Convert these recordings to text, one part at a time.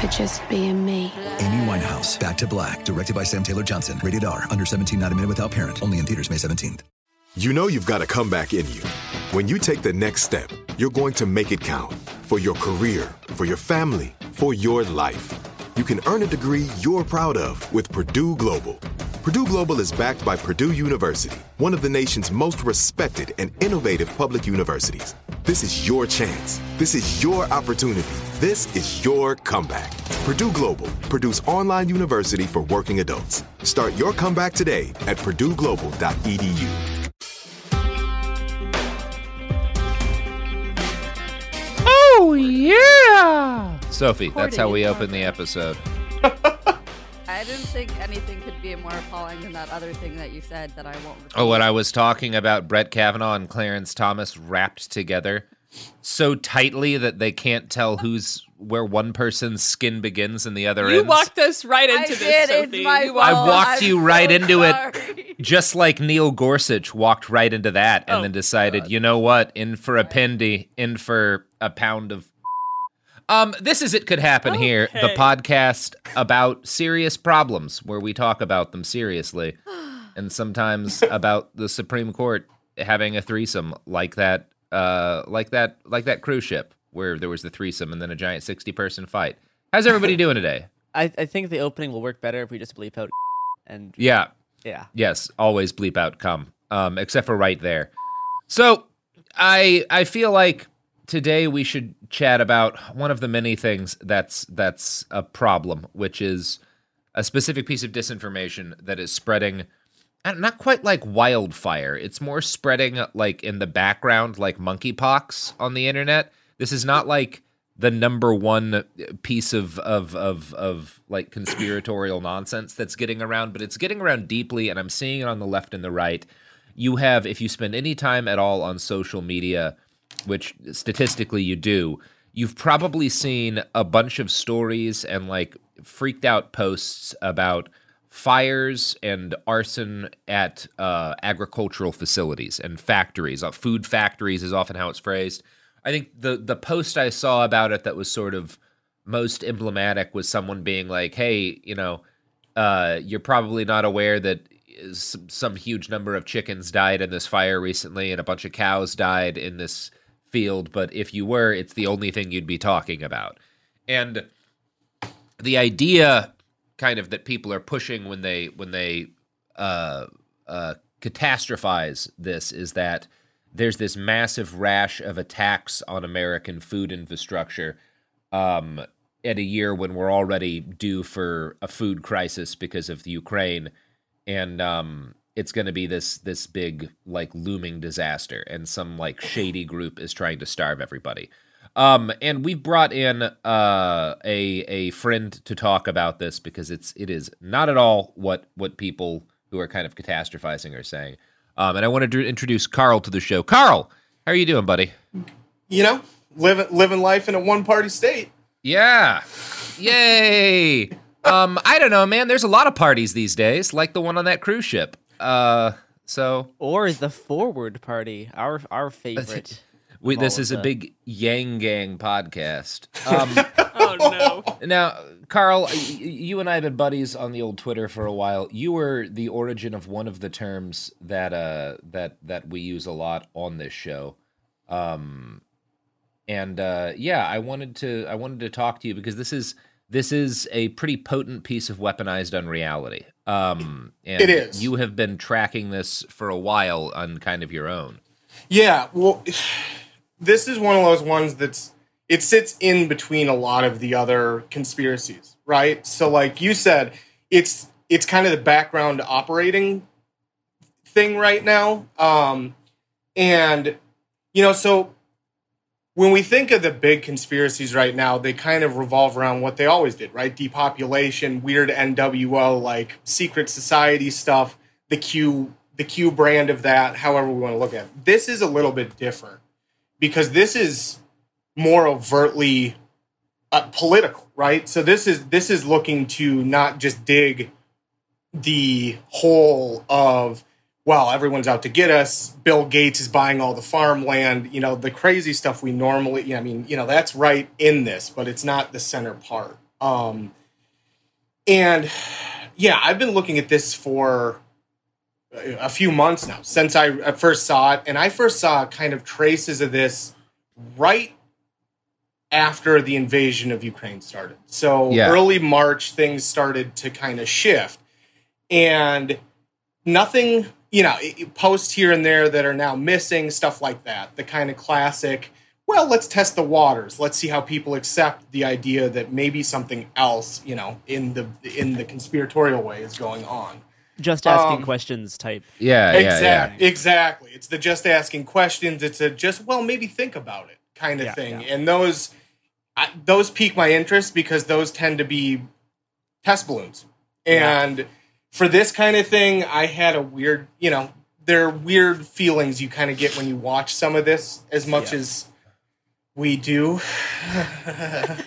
for just being me. Amy Winehouse, Back to Black, directed by Sam Taylor Johnson. Rated R, under 17, not a minute without parent. Only in theaters May 17th. You know you've got a comeback in you. When you take the next step, you're going to make it count for your career, for your family, for your life. You can earn a degree you're proud of with Purdue Global. Purdue Global is backed by Purdue University, one of the nation's most respected and innovative public universities. This is your chance. This is your opportunity. This is your comeback. Purdue Global, Purdue's online university for working adults. Start your comeback today at purdueglobal.edu. Oh yeah! Sophie, that's how we open the episode. I didn't think anything could be more appalling than that other thing that you said that I won't. Repeat. Oh, what I was talking about Brett Kavanaugh and Clarence Thomas wrapped together so tightly that they can't tell who's where one person's skin begins and the other You ends. You walked us right I into this, did, it's Sophie. my You I walked I'm you right so into it, just like Neil Gorsuch walked right into that and Oh, then decided, you know what, in for a pindy, in for a pound of. Um, this is it could happen here, the podcast about serious problems where we talk about them seriously, and sometimes about the Supreme Court having a threesome like that, uh, like that, like that cruise ship where there was the threesome and then a giant sixty-person fight. How's everybody doing today? I, I think the opening will work better if we just bleep out and Yeah, yeah. Yes, always bleep out come. Um, except for right there. So I I feel like today we should chat about one of the many things that's that's a problem, which is a specific piece of disinformation that is spreading uh, not quite like wildfire. It's more spreading like in the background like monkeypox on the internet. This is not like the number one piece of of of of like conspiratorial nonsense that's getting around, but it's getting around deeply, and I'm seeing it on the left and the right. You have, if you spend any time at all on social media, which statistically you do, you've probably seen a bunch of stories and like freaked out posts about fires and arson at uh, agricultural facilities and factories. Uh, food factories is often how it's phrased. I think the the post I saw about it that was sort of most emblematic was someone being like, "Hey, you know, uh, you're probably not aware that some, some huge number of chickens died in this fire recently, and a bunch of cows died in this field. But if you were, it's the only thing you'd be talking about." And the idea, kind of, that people are pushing when they when they uh, uh, catastrophize this is that there's this massive rash of attacks on American food infrastructure um, at a year when we're already due for a food crisis because of the Ukraine, and um, it's going to be this this big like looming disaster and some like shady group is trying to starve everybody. Um, and we've brought in uh, a a friend to talk about this because it's it is not at all what what people who are kind of catastrophizing are saying. Um, and I wanted to introduce Carl to the show. Carl, how are you doing, buddy? You know, living living life in a one party state. Yeah, yay! um, I don't know, man. There's a lot of parties these days, like the one on that cruise ship. Uh, so or the Forward Party, our our favorite. We, this is a big Yang Gang podcast. Um, oh no! Now, Carl, you and I have been buddies on the old Twitter for a while. You were the origin of one of the terms that uh, that that we use a lot on this show. Um, and uh, yeah, I wanted to I wanted to talk to you because this is this is a pretty potent piece of weaponized unreality. Um, and It is. You have been tracking this for a while on kind of your own. Yeah, well, this is one of those ones that's it sits in between a lot of the other conspiracies, right? So, like you said, it's it's kind of the background operating thing right now, um, and you know, so when we think of the big conspiracies right now, they kind of revolve around what they always did, right? Depopulation, weird NWO, like secret society stuff, the Q the Q brand of that, however we want to look at it. This is a little bit different because this is more overtly uh, political, right? So this is this is looking to not just dig the hole of well, everyone's out to get us. Bill Gates is buying all the farmland. You know, the crazy stuff we normally. I mean, you know, that's right in this, but it's not the center part. Um, and yeah, I've been looking at this for a few months now since I first saw it, and I first saw kind of traces of this right after the invasion of Ukraine started. So Yeah. early March, things started to kind of shift, and nothing, you know, i- i- posts here and there that are now missing, stuff like that. The kind of classic. Well, let's test the waters. Let's see how people accept the idea that maybe something else, you know, in the in the conspiratorial way is going on. Just asking Um, questions type. Yeah, yeah, exactly, exactly. It's the just asking questions. It's a just well, maybe think about it kind of Yeah, thing. yeah. And those, I, those pique my interest because those tend to be test balloons. And for this kind of thing, I had a weird, you know, there are weird feelings you kind of get when you watch some of this, as much as we do.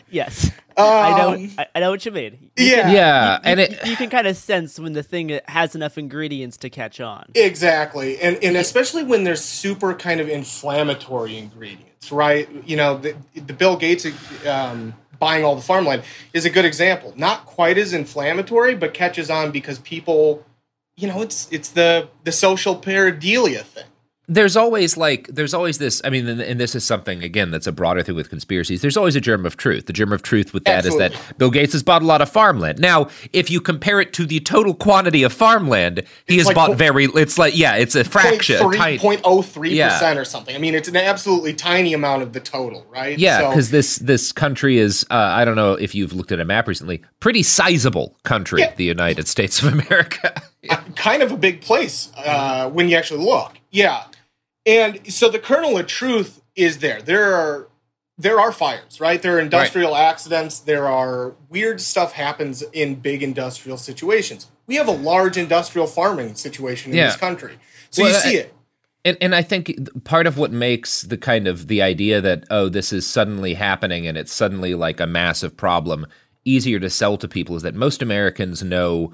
Yes, I know. Um, I, I know what you mean. Yeah. Yeah, You, and you- it you can kind of sense when the thing has enough ingredients to catch on. Exactly, and and especially when there's super kind of inflammatory ingredients, right? You know, the, the Bill Gates um, buying all the farmland is a good example. Not quite as inflammatory, but catches on because people, you know, it's it's the the social pareidolia thing. There's always like there's always this i mean and, and this is something again that's a broader thing with conspiracies there's always a germ of truth the germ of truth with that is Absolutely. that bill gates has bought a lot of farmland now if you compare it to the total quantity of farmland he has like bought po- very it's like yeah it's a fraction a tiny- 0.03 Yeah. percent or something. I mean, it's an absolutely tiny amount of the total, right? yeah So- because this this country is uh, i don't know if you've looked at a map recently pretty sizable country Yeah. the united states of america kind of a big place uh, when you actually look. Yeah, and so the kernel of truth is there. There are there are fires, right? There are industrial accidents. There are weird stuff happens in big industrial situations. We have a large industrial farming situation in Yeah. this country, so Well, you see I- it. And and I think part of what makes the kind of the idea that oh this is suddenly happening and it's suddenly like a massive problem easier to sell to people is that most Americans know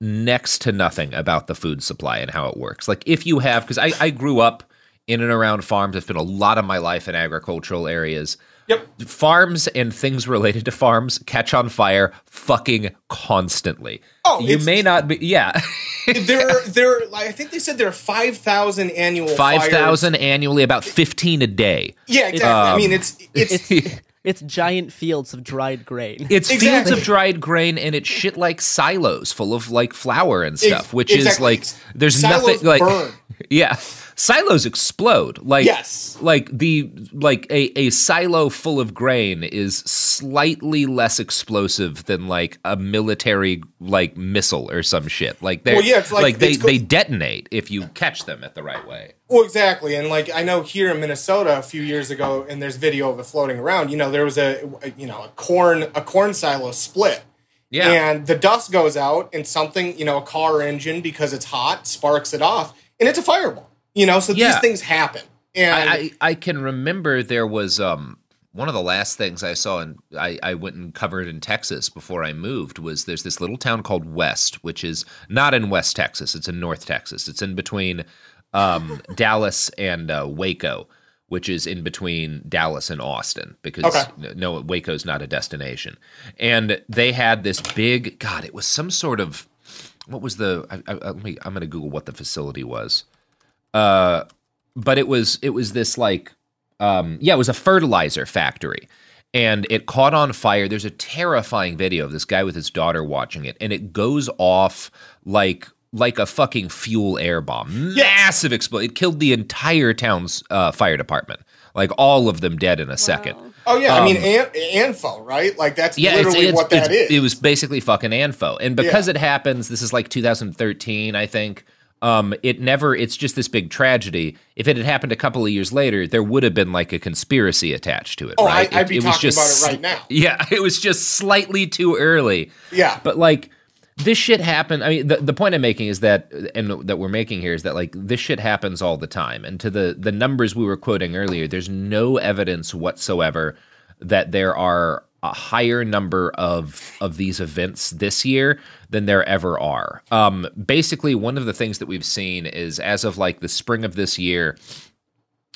next to nothing about the food supply and how it works. Like if you have because I, I grew up in and around farms. I've spent a lot of my life in agricultural areas. Yep. Farms and things related to farms catch on fire fucking constantly. Oh, you may not be yeah. there, there. I think they said there are five thousand annual Five fires. annually, about fifteen a day. Yeah, exactly. I Um, mean, it's it's It's it's giant fields of dried grain. It's fields of dried grain, and it's shit like silos full of like flour and stuff, which is like there's Silos nothing like burn. yeah. Silos explode. Like Yes. like the like a, a silo full of grain is slightly less explosive than like a military like missile or some shit. Like they Well, yeah, it's like- they it's they detonate if you catch them at the right way. Well, exactly, and like I know here in Minnesota a few years ago, and there's video of it floating around. You know, there was a, a you know a corn a corn silo split, Yeah. and the dust goes out, and something you know a car engine because it's hot sparks it off, and it's a fireball. You know, so Yeah. these things happen, and I, I I can remember there was um one of the last things I saw and I, I went and covered in Texas before I moved was there's this little town called West, which is not in West Texas, it's in North Texas. It's in between um, Dallas and uh, Waco, which is in between Dallas and Austin because Okay. no Waco's not a destination. And they had this big God, it was some sort of what was the I, I, let me I'm going to Google what the facility was. Uh but it was it was this like um yeah, it was a fertilizer factory. And it caught on fire. There's a terrifying video of this guy with his daughter watching it, and it goes off like like a fucking fuel air bomb. Massive explosion. It killed the entire town's uh, fire department. Like all of them dead in a second. oh yeah, I mean Um, an, Anfo, right? Like that's Yeah, it's, literally it's, what that it's- is. It was basically fucking Anfo, and because Yeah. it happens, this is like 2013, I think. Um, it never. It's just this big tragedy. If it had happened a couple of years later, there would have been like a conspiracy attached to it. Oh, right? I- I'd be was talking just about it right now. Yeah, it was just slightly too early. Yeah. but like this shit happened. I mean, the, the point I'm making is that, and that we're making here is that like this shit happens all the time. And to the the numbers we were quoting earlier, there's no evidence whatsoever that there are a higher number of of these events this year than there ever are. Um, basically, one of the things that we've seen is as of like the spring of this year,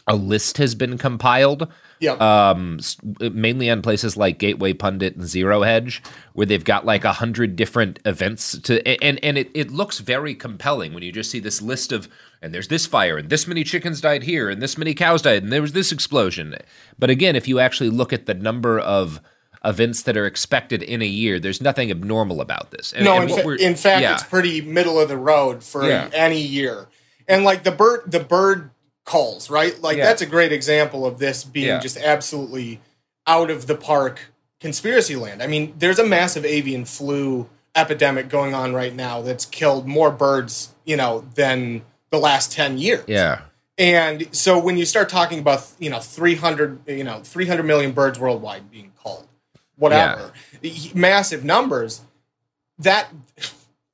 a list has been compiled. Yep. Um, mainly on places like Gateway Pundit and Zero Hedge, where they've got like a hundred different events to, and and it, it looks very compelling when you just see this list of, and there's this fire, and this many chickens died here, and this many cows died, and there was this explosion. But again, if you actually look at the number of events that are expected in a year, there's nothing abnormal about this. And, no, and in, what fa- we're- in fact, yeah. it's pretty middle of the road for Yeah. any year. And like the bird, the bird calls, right? Like Yeah. that's a great example of this being just absolutely out of the park conspiracy land. I mean, there's a massive avian flu epidemic going on right now that's killed more birds, you know, than the last 10 years. yeah. And so when you start talking about, you know, 300, you know, 300 million birds worldwide being whatever, massive numbers, that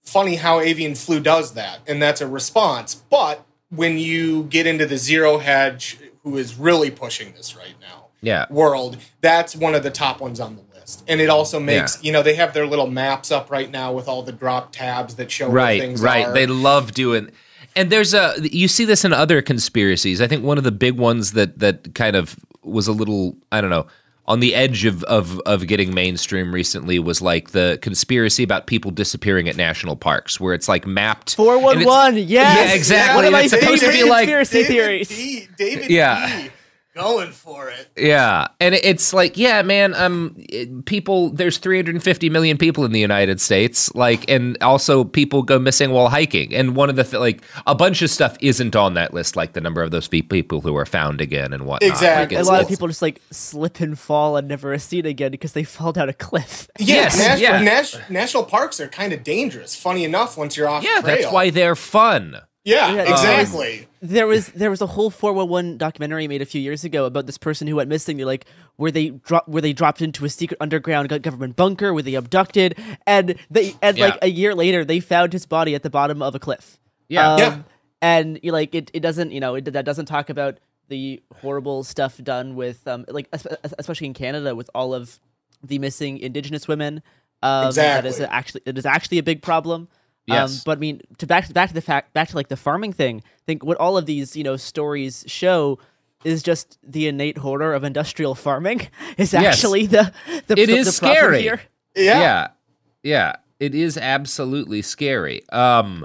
funny how avian flu does that. And that's a response. But when you get into the zero hedge, who is really pushing this right now, Yeah. world, that's one of the top ones on the list. And it also makes, Yeah. you know, they have their little maps up right now with all the drop tabs that show right things right are. they love doing and there's a you see this in other conspiracies i think one of the big ones that that kind of was a little i don't know on the edge of of of getting mainstream recently was like the conspiracy about people disappearing at national parks where it's like mapped Four and one it's- one. Yes. yeah exactly One of and my it's supposed to be like conspiracy David theories. P. David Yeah. P. going for it. Yeah, and it's like, yeah, man. Um, it- people. There's 350 million people in the United States. Like, and also people go missing while hiking. And one of the th- like a bunch of stuff isn't on that list, like the number of those people who are found again and whatnot. Like, Exactly. a lot of people just like slip and fall and never are seen again because they fall down a cliff. Yeah, Yes, nas- yeah. nas- national parks are kind of dangerous. Funny enough, once you're off Yeah, trail. that's why they're fun. Yeah, Yeah, exactly. There was there was a whole 411 documentary made a few years ago about this person who went missing. They're like, were they drop were they dropped into a secret underground government bunker? Were they abducted? And they and Yeah. like a year later, they found his body at the bottom of a cliff. Yeah. Um, Yeah. And you like it, it doesn't you know it that doesn't talk about the horrible stuff done with um like es- es- especially in Canada with all of the missing Indigenous women. Um, That is Exactly. a- actually it is actually a big problem. Um, Yes. but I mean, to back to back to the fact back to like the farming thing. I think what all of these you know stories show is just the innate horror of industrial farming is Yes. actually the the It the, is the problem scary. here. Yeah. yeah yeah it is absolutely scary um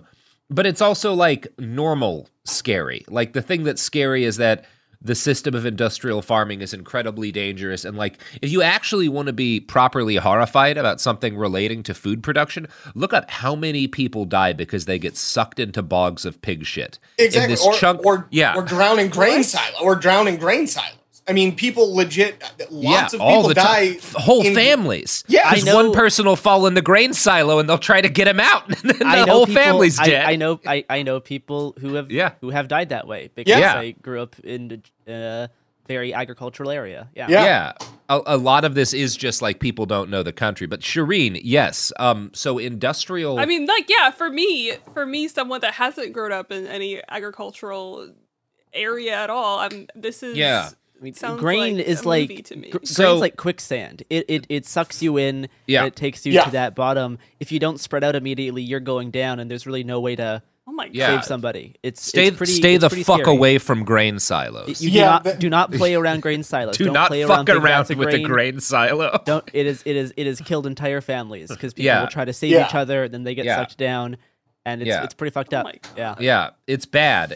but it's also like normal scary like the thing that's scary is that the system of industrial farming is incredibly dangerous and like if you actually want to be properly horrified about something relating to food production look up how many people die because they get sucked into bogs of pig shit Exactly. in this or, chunk or, yeah or drowning grain silo or drowning grain silos. I mean, people legit. Lots yeah, of all people the die. time. Whole in- families. Yeah, I 'Cause know- one person will fall in the grain silo and they'll try to get him out, and then I the know whole people- family's I, dead. I know I, I know people who have Yeah. who have died that way because Yeah. I grew up in a very agricultural area. Yeah. Yeah. A, a lot of this is just like people don't know the country. But Shireen, yes. Um, so industrial. I mean, like, yeah, for me, for me, someone that hasn't grown up in any agricultural area at all, I'm. This is Yeah. I mean, sounds grain like is a like movie to me. gr- So- grain's like quicksand. It, it it sucks you in. Yeah. And it takes you Yeah. to that bottom. If you don't spread out immediately, you're going down, and there's really no way to oh my Yeah. save somebody. It's stay it's pretty, stay it's the pretty fuck scary. away from grain silos. You do not do not play around grain silos. Do Don't not play fuck around, big around with grain. a grain silo. Don't. It is. It is. It has killed entire families because people Yeah. will try to save Yeah. each other, and then they get Yeah. sucked down, and it's Yeah. it's pretty fucked up. Oh yeah. Yeah, it's bad.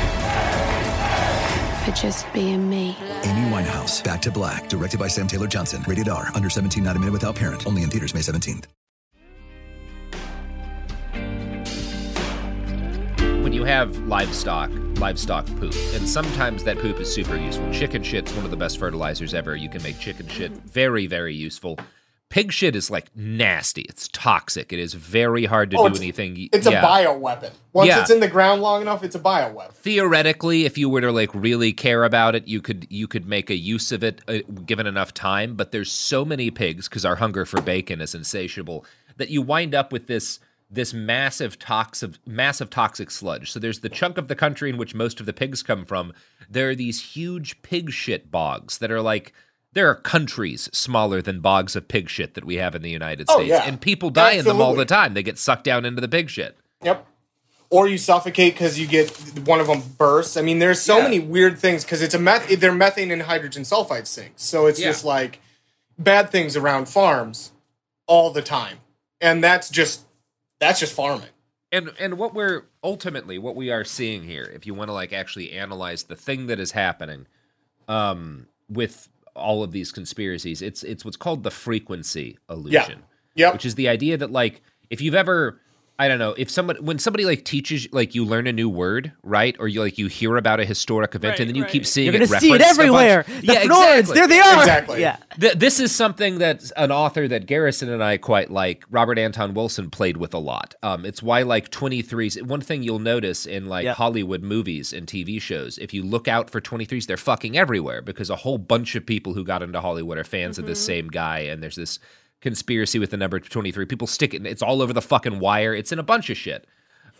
for just being me. Amy Winehouse, Back to Black, directed by Sam Taylor Johnson. Rated R, under 17, not a minute without parent. Only in theaters May 17th. when you have livestock, livestock poop, and sometimes that poop is super useful. Chicken shit's one of the best fertilizers ever. You can make chicken shit very, very useful. Pig shit is like nasty. It's toxic. It is very hard to Oh, do anything. It's yeah. a bioweapon. Once Yeah. it's in the ground long enough, it's a bioweapon. theoretically if you were to like really care about it you could you could make a use of it uh, given enough time but there's so many pigs because our hunger for bacon is insatiable that you wind up with this this massive toxic massive toxic sludge so there's the chunk of the country in which most of the pigs come from there are these huge pig shit bogs that are like there are countries smaller than bogs of pig shit that we have in the United Oh, States yeah. and people die in them all the time they get sucked down into the pig shit Yep. Or you suffocate because you get one of them bursts. I mean, there's so Yeah. many weird things because it's a meth. They're methane and hydrogen sulfide sinks, so it's Yeah. just like bad things around farms all the time, and that's just that's just farming. and and what we're ultimately what we are seeing here, if you want to like actually analyze the thing that is happening, um, with all of these conspiracies, it's it's what's called the frequency illusion. Yep. Which is the idea that like if you've ever I don't know if somebody when somebody like teaches like you learn a new word right or you like you hear about a historic event and then you keep seeing You're it gonna see it referenced a bunch- everywhere. The yeah, Fnords, exactly. there they are. Exactly. Yeah. Th- this is something that an author that Garrison and I quite like, Robert Anton Wilson, played with a lot. Um, it's why like 23s. One thing you'll notice in like Yep. Hollywood movies and TV shows, if you look out for 23s, they're fucking everywhere because a whole bunch of people who got into Hollywood are fans of this same guy, and there's this conspiracy with the number 23. People stick it. It's all over the fucking wire. It's in a bunch of shit.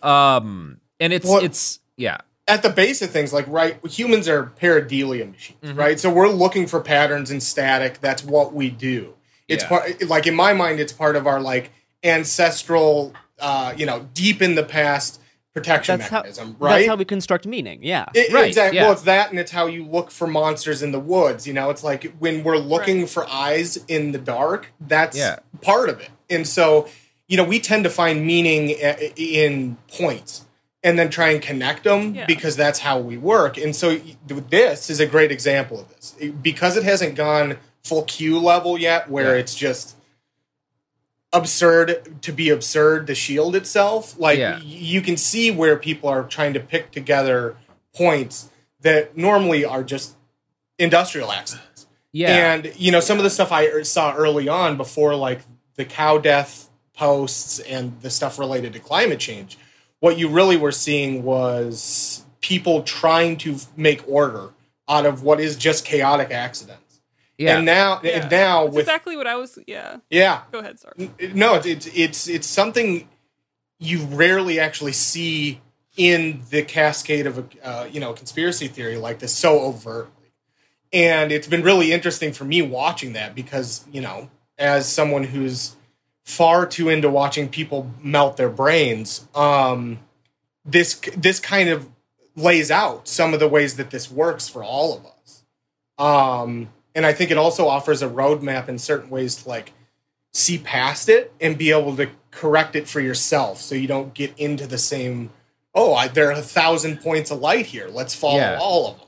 Um, and it's Well- it's yeah. at the base of things, like right, humans are pareidolia machines, Mm-hmm. right? So we're looking for patterns and static. That's what we do. It's Yeah. part, like in my mind, it's part of our like ancestral, uh, you know, deep in the past protection That's how, mechanism, right? that's how we construct meaning. Yeah. It- Right, Exactly. yeah. Well, it's that, and it's how you look for monsters in the woods. You know, it's like when we're looking for eyes in the dark. That's Yeah. part of it. And so, you know, we tend to find meaning in points and then try and connect them Yeah. because that's how we work. And so, this is a great example of this because it hasn't gone full Q level yet, where Yeah. it's just absurd to be absurd the shield itself like Yeah. you can see where people are trying to pick together points that normally are just industrial accidents Yeah. and you know some of the stuff i er- saw early on before like the cow death posts and the stuff related to climate change what you really were seeing was people trying to make order out of what is just chaotic accidents Yeah. and now Yeah. and now That's with exactly what I was. Yeah. yeah Go ahead. Sorry. No it's, it's it's it's something you rarely actually see in the cascade of a uh, you know conspiracy theory like this so overtly and it's been really interesting for me watching that because you know as someone who's far too into watching people melt their brains um this this kind of lays out some of the ways that this works for all of us um and i think it also offers a roadmap in certain ways to like see past it and be able to correct it for yourself so you don't get into the same oh I, there are a thousand points of light here let's follow Yeah. all of them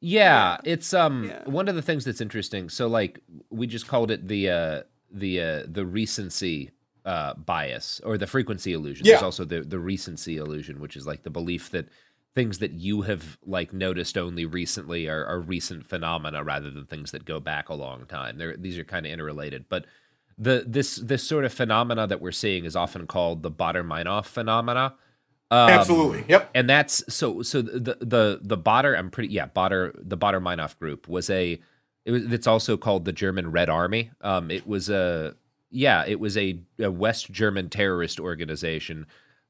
Yeah, it's um Yeah. one of the things that's interesting. So like we just called it the uh the uh the recency uh bias or the frequency illusion. Yeah. There's also the the recency illusion, which is like the belief that things that you have like noticed only recently are, are recent phenomena rather than things that go back a long time. They're these are kind of interrelated, but the this this sort of phenomena that we're seeing is often called the Baader-Meinhof phenomena. Um, absolutely yep and that's so so the the the Baader I'm pretty yeah Baader the Baader Meinhof group was a it was it's also called the German Red Army. Um, it was a yeah it was a, a West German terrorist organization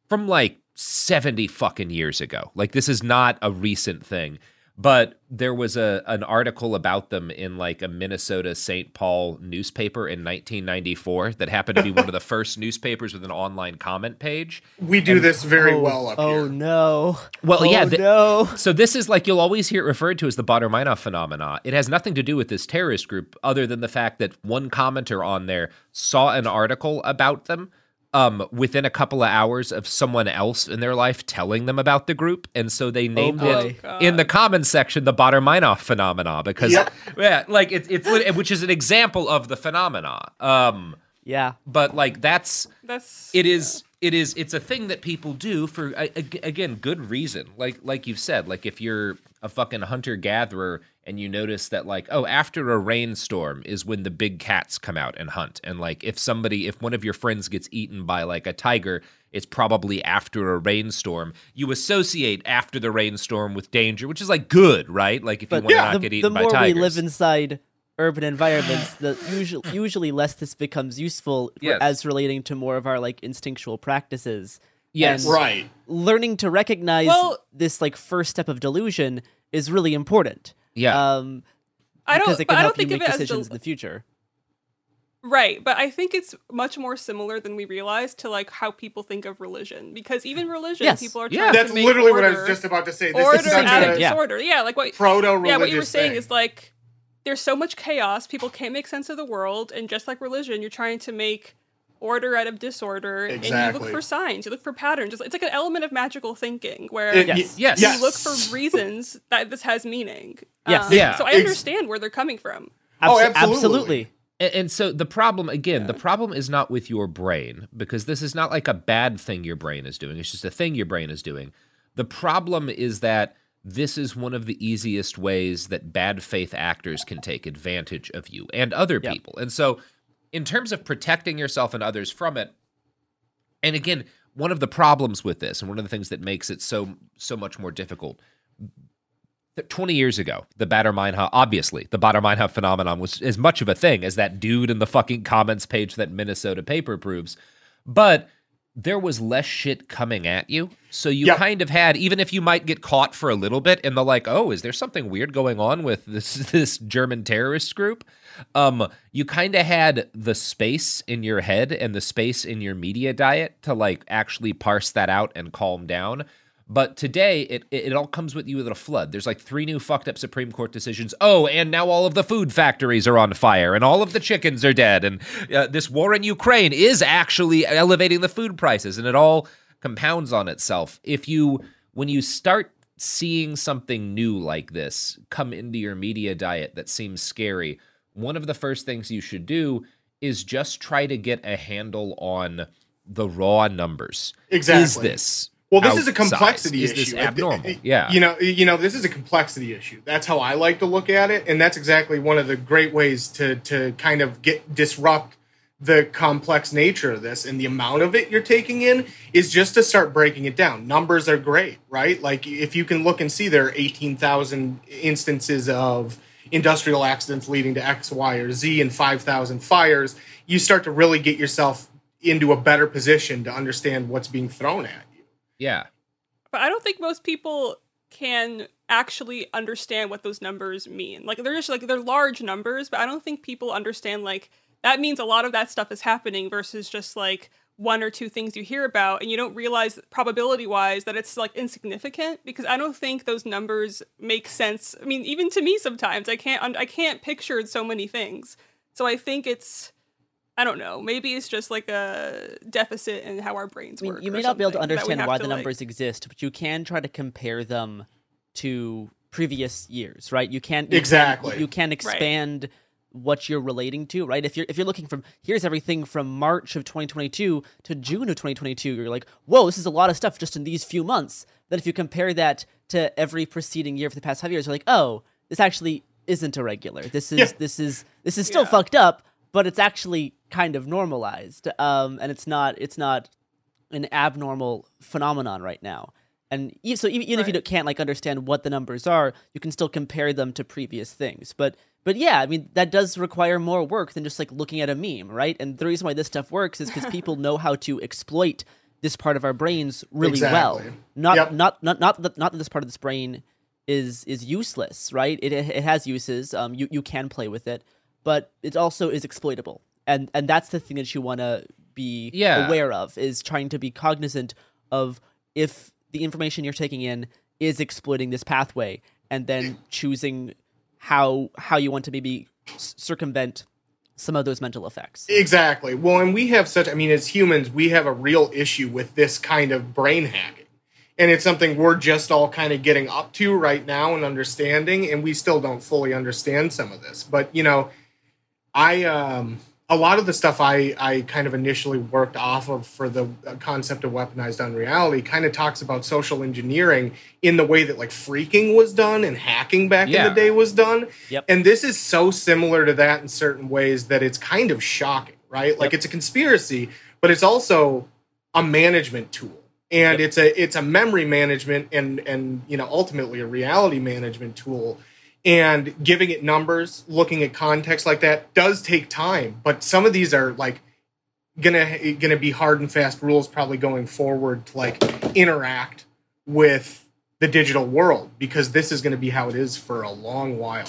from like seventy fucking years ago. Like this is not a recent thing, but there was a an article about them in like a Minnesota St. Paul newspaper in 1994 that happened to be one of the first newspapers with an online comment page. we do this very oh, well up oh here Oh no. Well, oh, yeah, the- no. So this is like you'll always hear it referred to as the Baader-Meinhof phenomena. It has nothing to do with this terrorist group, other than the fact that one commenter on there saw an article about them um, within a couple of hours of someone else in their life telling them about the group, and so they named boy. it in the comments section the Baader-Meinhof phenomena because Yep. yeah, like it's it's which is an example of the phenomena. Um, Yeah. but like that's That's it is it is it's a thing that people do for again good reason. Like like you've said like if you're a fucking hunter gatherer and you notice that like oh after a rainstorm is when the big cats come out and hunt. And like if somebody if one of your friends gets eaten by like a tiger it's probably after a rainstorm. You associate after the rainstorm with danger which is like good right? Like if you But want to yeah, not the, get the eaten by more tigers we live inside urban environments, the usually usually less this becomes useful Yes. as relating to more of our like instinctual practices. Yes. And right learning to recognize Well- this like first step of delusion is really important. yeah Um, I don't. it But can I don't think you of make it as decisions del- in the future. Right, but I think it's much more similar than we realize to like how people think of religion. Because even religion, Yes. people are Yeah. trying that's to make literally what i was just about to say this order is such out of a yeah. disorder. Yeah, like what proto-religious Yeah, what you were saying thing. is like there's so much chaos, people can't make sense of the world, and just like religion, you're trying to make order out of disorder exactly. and you look for signs you look for patterns it's like an element of magical thinking where It- Yes. y- yes. you look for reasons that this has meaning Yes. Um, Yeah. so i Ex- understand where they're coming from Oh, Abso- absolutely. And, and so the problem, again, the problem is not with your brain because this is not like a bad thing your brain is doing. It's just a thing your brain is doing. The problem is that this is one of the easiest ways that bad faith actors can take advantage of you and other people. And so, in terms of protecting yourself and others from it, and again, one of the problems with this, and one of the things that makes it so so much more difficult, th- 20 years ago, the Baader Meinhof, obviously, the Baader Meinhof phenomenon was as much of a thing as that dude in the fucking comments page that Minnesota paper proves. But there was less shit coming at you. So you kind of had, even if you might get caught for a little bit in the like, oh, is there something weird going on with this this German terrorist group? Um, you kind of had the space in your head and the space in your media diet to like actually parse that out and calm down. But today, it, it all comes with you with a flood. There's like three new fucked up Supreme Court decisions. Oh, and now all of the food factories are on fire, and all of the chickens are dead, and uh, this war in Ukraine is actually elevating the food prices, and it all compounds on itself. If you, when you start seeing something new like this come into your media diet that seems scary, one of the first things you should do is just try to get a handle on the raw numbers. Exactly. Is this Well, this is a complexity is issue. this abnormal? Yeah. You know, you know, this is a complexity issue. That's how I like to look at it, and that's exactly one of the great ways to to kind of get disrupt the complex nature of this and the amount of it you're taking in is just to start breaking it down. Numbers are great, right? Like if you can look and see there are 18,000 instances of industrial accidents leading to X, Y, or Z and 5,000 fires, you start to really get yourself into a better position to understand what's being thrown at. Yeah. But I don't think most people can actually understand what those numbers mean. Like they're just like they're large numbers, but I don't think people understand like that means a lot of that stuff is happening versus just like one or two things you hear about and you don't realize probability wise that it's like insignificant because I don't think those numbers make sense. I mean, even to me sometimes I can't I can't picture so many things. So I think it's I don't know. Maybe it's just like a deficit in how our brains I mean, work. you may not be able to something that we understand why to, the like- numbers exist, but you can try to compare them to previous years, right? You can you can- Exactly. you can expand what you're relating to, right? If you're if you're looking from here's everything from March of 2022 to June of 2022, you're like, whoa, this is a lot of stuff just in these few months. Then if you compare that to every preceding year for the past five years, you're like, oh, this actually isn't irregular. This is Yeah. this is this is still fucked up, but it's actually kind of normalized. Um, and it's not it's not an abnormal phenomenon right now. And so even, even if you can't like understand what the numbers are, you can still compare them to previous things. But but yeah, I mean that does require more work than just like looking at a meme, right? And the reason why this stuff works is because people know how to exploit this part of our brains really well. Not Yep. not not not that not that this part of this brain is is useless, right? It it has uses. Um, you you can play with it, but it also is exploitable, and and that's the thing that you want to be Yeah. aware of is trying to be cognizant of if the information you're taking in is exploiting this pathway, and then choosing how how you want to maybe circumvent some of those mental effects. Exactly. Well, and we have such, I mean, as humans, we have a real issue with this kind of brain hacking. And it's something we're just all kind of getting up to right now and understanding, and we still don't fully understand some of this. But, you know, I, um, a lot of the stuff I, I kind of initially worked off of for the uh, concept of weaponized unreality kind of talks about social engineering in the way that like phreaking was done and hacking back in the day was done. Yep. And this is so similar to that in certain ways that it's kind of shocking, right? Like it's a conspiracy, but it's also a management tool. And it's a it's a memory management and and you know ultimately a reality management tool. And giving it numbers, looking at context like that does take time, but some of these are like gonna gonna be hard and fast rules probably going forward to like interact with the digital world because this is going to be how it is for a long while.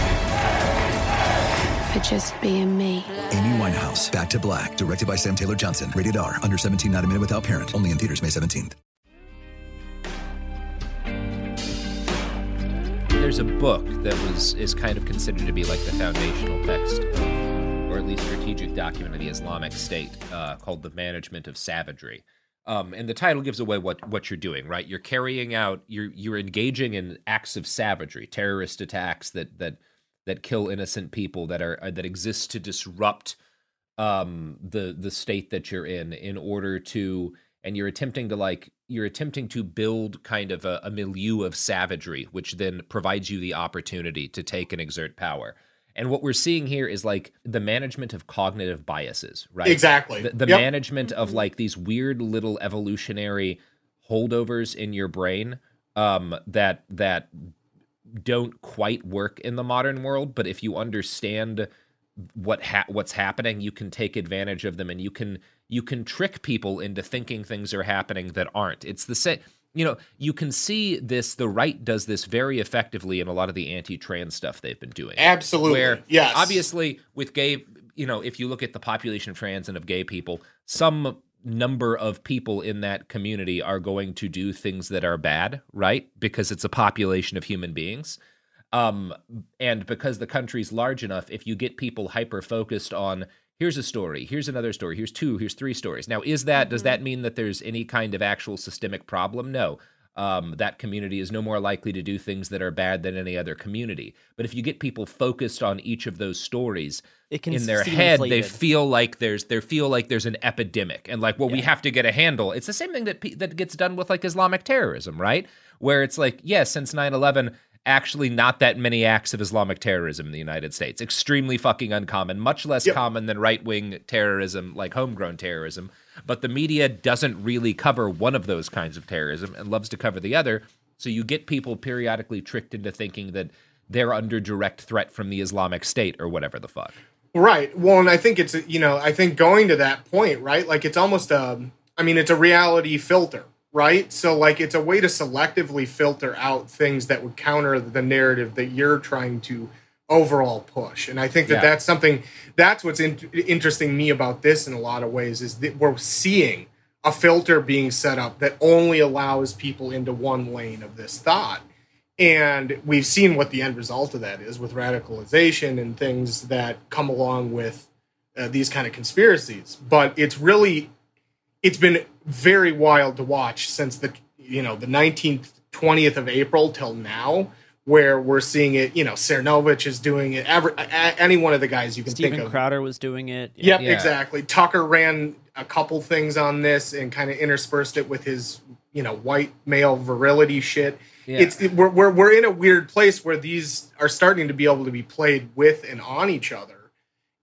for just being me. Amy Winehouse, Back to Black, directed by Sam Taylor Johnson. Rated R, under 17, not a minute without parent. Only in theaters May 17th. There's a book that was is kind of considered to be like the foundational text, or at least strategic document of the Islamic State, uh, called "The Management of Savagery." Um, and the title gives away what what you're doing, right? You're carrying out, you're you're engaging in acts of savagery, terrorist attacks that that that kill innocent people that are uh, that exist to disrupt um, the the state that you're in in order to and you're attempting to like you're attempting to build kind of a, a milieu of savagery which then provides you the opportunity to take and exert power and what we're seeing here is like the management of cognitive biases right Exactly. the, the Yep. management of like these weird little evolutionary holdovers in your brain um that that don't quite work in the modern world but if you understand what ha- what's happening you can take advantage of them and you can you can trick people into thinking things are happening that aren't it's the same you know you can see this the right does this very effectively in a lot of the anti-trans stuff they've been doing Absolutely. where Yes. obviously with gay you know if you look at the population of trans and of gay people some number of people in that community are going to do things that are bad right? Because it's a population of human beings. Um and because the country's large enough if you get people hyper focused on here's a story here's another story here's two here's three stories. Now is that does that mean that there's any kind of actual systemic problem? No um, that community is no more likely to do things that are bad than any other community. But if you get people focused on each of those stories It can in their head they feel like there's they feel like there's an epidemic and like well we have to get a handle. It's the same thing that that gets done with like islamic terrorism right? Where it's like yes since 9-11 actually not that many acts of islamic terrorism in the united states extremely fucking uncommon much less common than right-wing terrorism like homegrown terrorism but the media doesn't really cover one of those kinds of terrorism and loves to cover the other so you get people periodically tricked into thinking that they're under direct threat from the islamic state or whatever the fuck Right. Well, and I think it's you know I think going to that point, right? Like it's almost a, I mean, it's a reality filter, right? So like it's a way to selectively filter out things that would counter the narrative that you're trying to overall push. And I think that Yeah. that's something that's what's in, interesting me about this in a lot of ways is that we're seeing a filter being set up that only allows people into one lane of this thought. And we've seen what the end result of that is with radicalization and things that come along with uh, these kind of conspiracies. But it's really, it's been very wild to watch since the, you know, the 19th, 20th of April till now, where we're seeing it, you know, Cernovich is doing it. Every, any one of the guys you can Steven think of. Crowder was doing it. Yep, Yeah. exactly. Tucker ran a couple things on this and kind of interspersed it with his, you know, white male virility shit. Yeah. It's it, we're, we're we're in a weird place where these are starting to be able to be played with and on each other,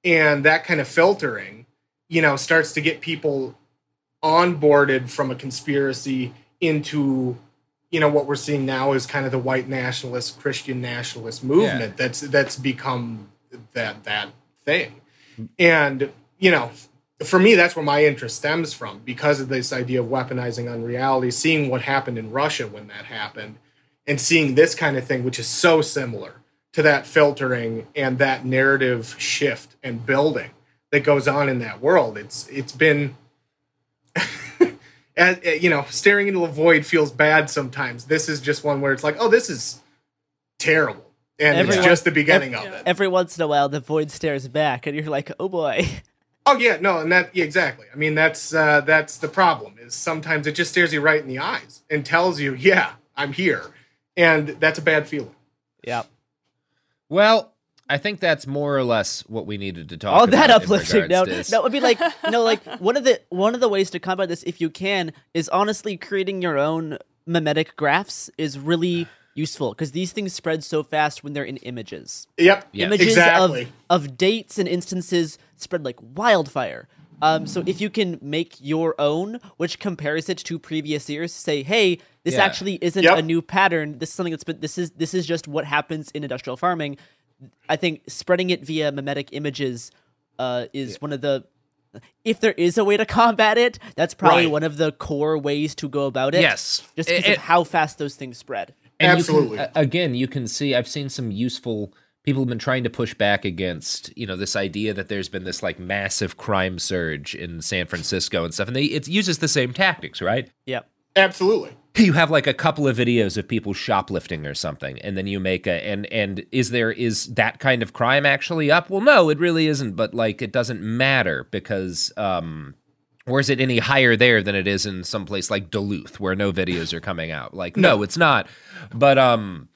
and that kind of filtering, you know, starts to get people onboarded from a conspiracy into you know what we're seeing now is kind of the white nationalist christian nationalist movement that's that's become that that thing. And you know for me that's where my interest stems from because of this idea of weaponizing unreality seeing what happened in russia when that happened and seeing this kind of thing which is so similar to that filtering and that narrative shift and building that goes on in that world. It's it's been and, uh, you know, staring into a void feels bad sometimes. This is just one where it's like, oh, this is terrible, and it's just the beginning ev- of it. Every once in a while, the void stares back, and you're like, "Oh boy." Oh yeah, no, and that yeah, exactly. I mean, that's uh, that's the problem. Is sometimes it just stares you right in the eyes and tells you, yeah, I'm here, and that's a bad feeling. Yep. Well, I think that's more or less what we needed to talk All about. that in uplifting. No, regards to no, it'd be like no, like one of the one of the ways to combat this, if you can, is honestly creating your own mimetic graphs is really useful because these things spread so fast when they're in images. Yep, images exactly. of of dates and instances spread like wildfire. Um, so if you can make your own, which compares it to previous years, say, hey, this Yeah. actually isn't Yep. a new pattern. This is something that's been this is this is just what happens in industrial farming. I think spreading it via mimetic images uh, is one of the if there is a way to combat it, that's probably Right. one of the core ways to go about it. Yes. just because of how fast those things spread. And you can- again, you can see I've seen some useful people have been trying to push back against, you know, this idea that there's been this like massive crime surge in San Francisco and stuff. And they it uses the same tactics, right? Yep. Absolutely. You have like a couple of videos of people shoplifting or something, and then you make a and and is there is that kind of crime actually up? Well, no, it really isn't, but like it doesn't matter because um or is it any higher there than it is in some place like Duluth where no videos are coming out? Like, no, it's not. But um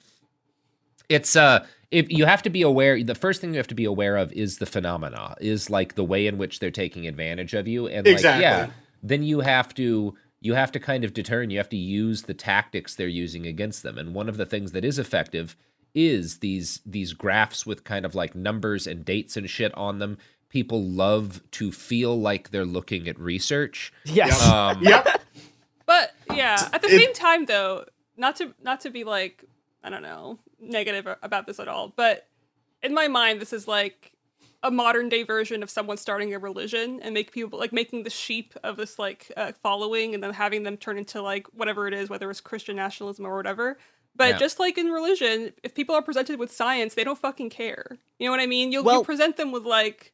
it's uh if you have to be aware the first thing you have to be aware of is the phenomena, is like the way in which they're taking advantage of you. And like, yeah, Exactly. then you have to you have to kind of deter and you have to use the tactics they're using against them. And one of the things that is effective is these these graphs with kind of like numbers and dates and shit on them. People love to feel like they're looking at research. Yes. Um, But yeah, at the It- same time though, not to not to be like I don't know negative about this at all, but in my mind, this is like a modern day version of someone starting a religion and make people like making the sheep of this like uh, following and then having them turn into like whatever it is, whether it's Christian nationalism or whatever. But Yeah. just like in religion, if people are presented with science, they don't fucking care. You know what I mean? You'll Well- you present them with like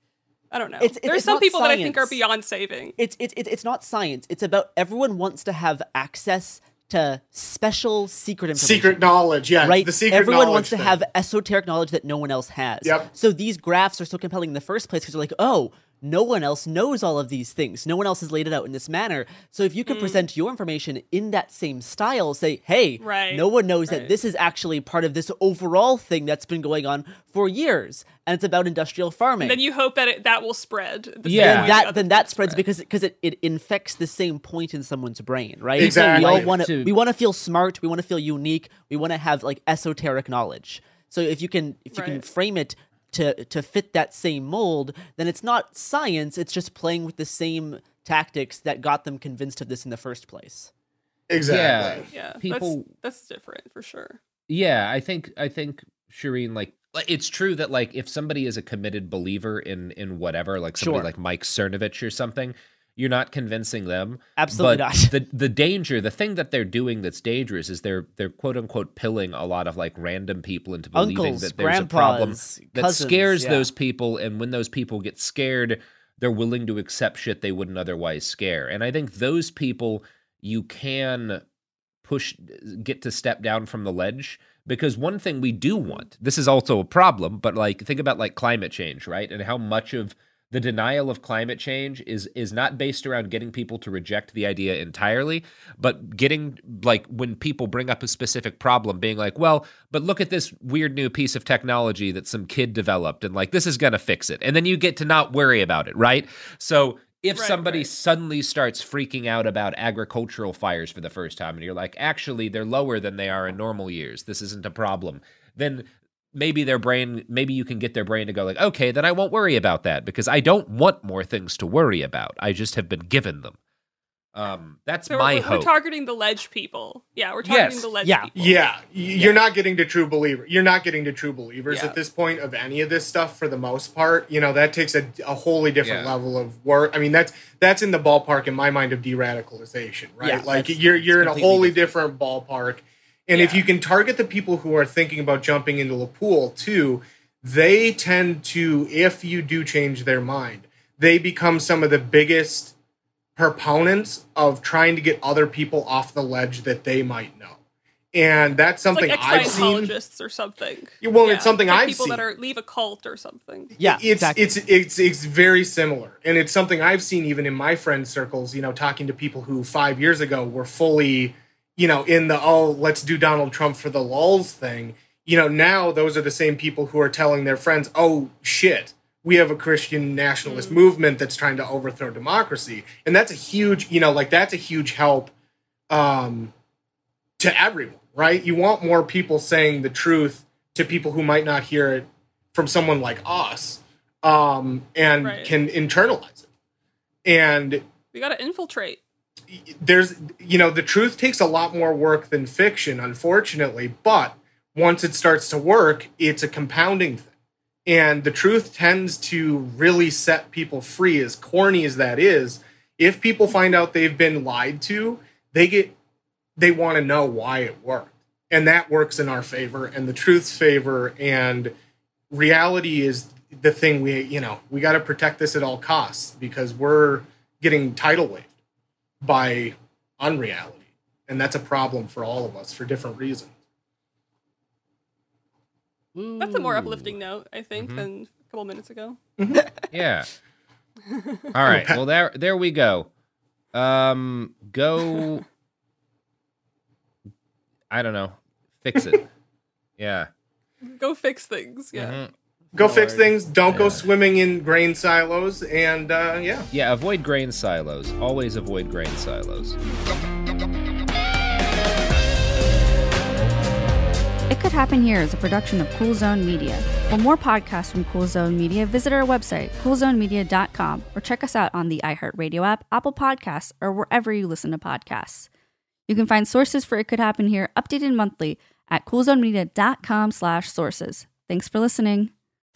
I don't know. It's- it's- There's it's some not people that I think are beyond saving. It's it's it's it's not science. It's about everyone wants to have access to special secret information. Secret knowledge, yeah, right. the secret everyone wants to thing. have esoteric knowledge that no one else has. Yep. So these graphs are so compelling in the first place because they're like, oh, no one else knows all of these things. No one else has laid it out in this manner. So if you Mm. can present your information in that same style, say, hey, Right, no one knows right. that this is actually part of this overall thing that's been going on for years, and it's about industrial farming. then you hope that it, that will spread. the same Then that then that spreads because because it, it infects the same point in someone's brain, right? Exactly. We all want to To- we want to feel smart, we want to feel unique, we want to have like esoteric knowledge. So if you can if you can frame it to to fit that same mold, then it's not science, it's just playing with the same tactics that got them convinced of this in the first place. Exactly. Yeah, People- that's, that's different for sure. Yeah, I think I think Shireen like it's true that like if somebody is a committed believer in in whatever, like somebody Sure. like Mike Cernovich or something, you're not convincing them. Absolutely but not. The the danger, the thing that they're doing that's dangerous is they're they're quote unquote pilling a lot of like random people into believing Uncles, that there's a problem that cousins, scares yeah. those people, and when those people get scared, they're willing to accept shit they wouldn't otherwise scare. And I think those people you can push get to step down from the ledge because one thing we do want this is also a problem but like think about like climate change right and how much of the denial of climate change is is not based around getting people to reject the idea entirely but getting like when people bring up a specific problem being like well but look at this weird new piece of technology that some kid developed and like this is going to fix it. And then you get to not worry about it right? So if Right, somebody right. suddenly starts freaking out about agricultural fires for the first time and you're like actually they're lower than they are in normal years. This isn't a problem then maybe their brain maybe you can get their brain to go like okay then i won't worry about that because i don't want more things to worry about i just have been given them um that's So my we're, hope we're targeting the ledge people. Yeah, we're targeting Yes. the ledge Yeah. people. Yeah, y- you're not getting to true believer. You're not getting to true believers Yeah. at this point of any of this stuff for the most part. You know that takes a, a wholly different Yeah. level of work. I mean that's that's in the ballpark in my mind of de-radicalization, right? Yeah, like you're you're in a completely wholly different, ballpark. And if you can target the people who are thinking about jumping into the pool too, they tend to, if you do change their mind, they become some of the biggest proponents of trying to get other people off the ledge that they might know. And that's It's something like I've seen. ex-Scientologists or something. Yeah, well, it's something like I've seen. people seen. that are leave a cult or something. Yeah, it's exactly. it's it's it's very similar, and it's something I've seen even in my friend circles. You know, talking to people who five years ago were fully, you know, in the oh let's do Donald Trump for the lulls thing. You know, now those are the same people who are telling their friends, oh shit, we have a Christian nationalist movement that's trying to overthrow democracy, and that's a huge, you know, like that's a huge help um, to everyone, right? You want more people saying the truth to people who might not hear it from someone like us um, and Right. can internalize it. And We got to infiltrate. There's, you know, the truth takes a lot more work than fiction, unfortunately. But once it starts to work, it's a compounding thing. And the truth tends to really set people free, as corny as that is. If people find out they've been lied to, they get they want to know why it worked. And that works in our favor and the truth's favor. And reality is the thing we, you know, we got to protect this at all costs because we're getting tidal waved by unreality. And that's a problem for all of us for different reasons. That's a more uplifting note, I think, Mhm. than a couple minutes ago. yeah all right well there there we go um go i don't know fix it yeah Go fix things. Yeah. Mhm. Go fix things. Don't go swimming in grain silos. And uh, yeah. Yeah, avoid grain silos. Always avoid grain silos. It Could Happen Here is a production of Cool Zone Media. For more podcasts from Cool Zone Media, visit our website, coolzonemedia.com, or check us out on the iHeartRadio app, Apple Podcasts, or wherever you listen to podcasts. You can find sources for It Could Happen Here updated monthly at coolzonemedia.com slash sources. Thanks for listening.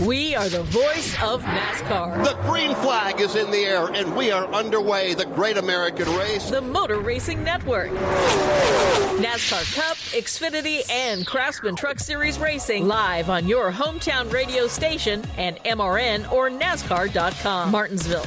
We are the voice of NASCAR. The green flag is in the air, and we are underway. The great American race. The Motor Racing Network. NASCAR Cup, Xfinity, and Craftsman Truck Series Racing live on your hometown radio station and MRN or NASCAR.com. Martinsville,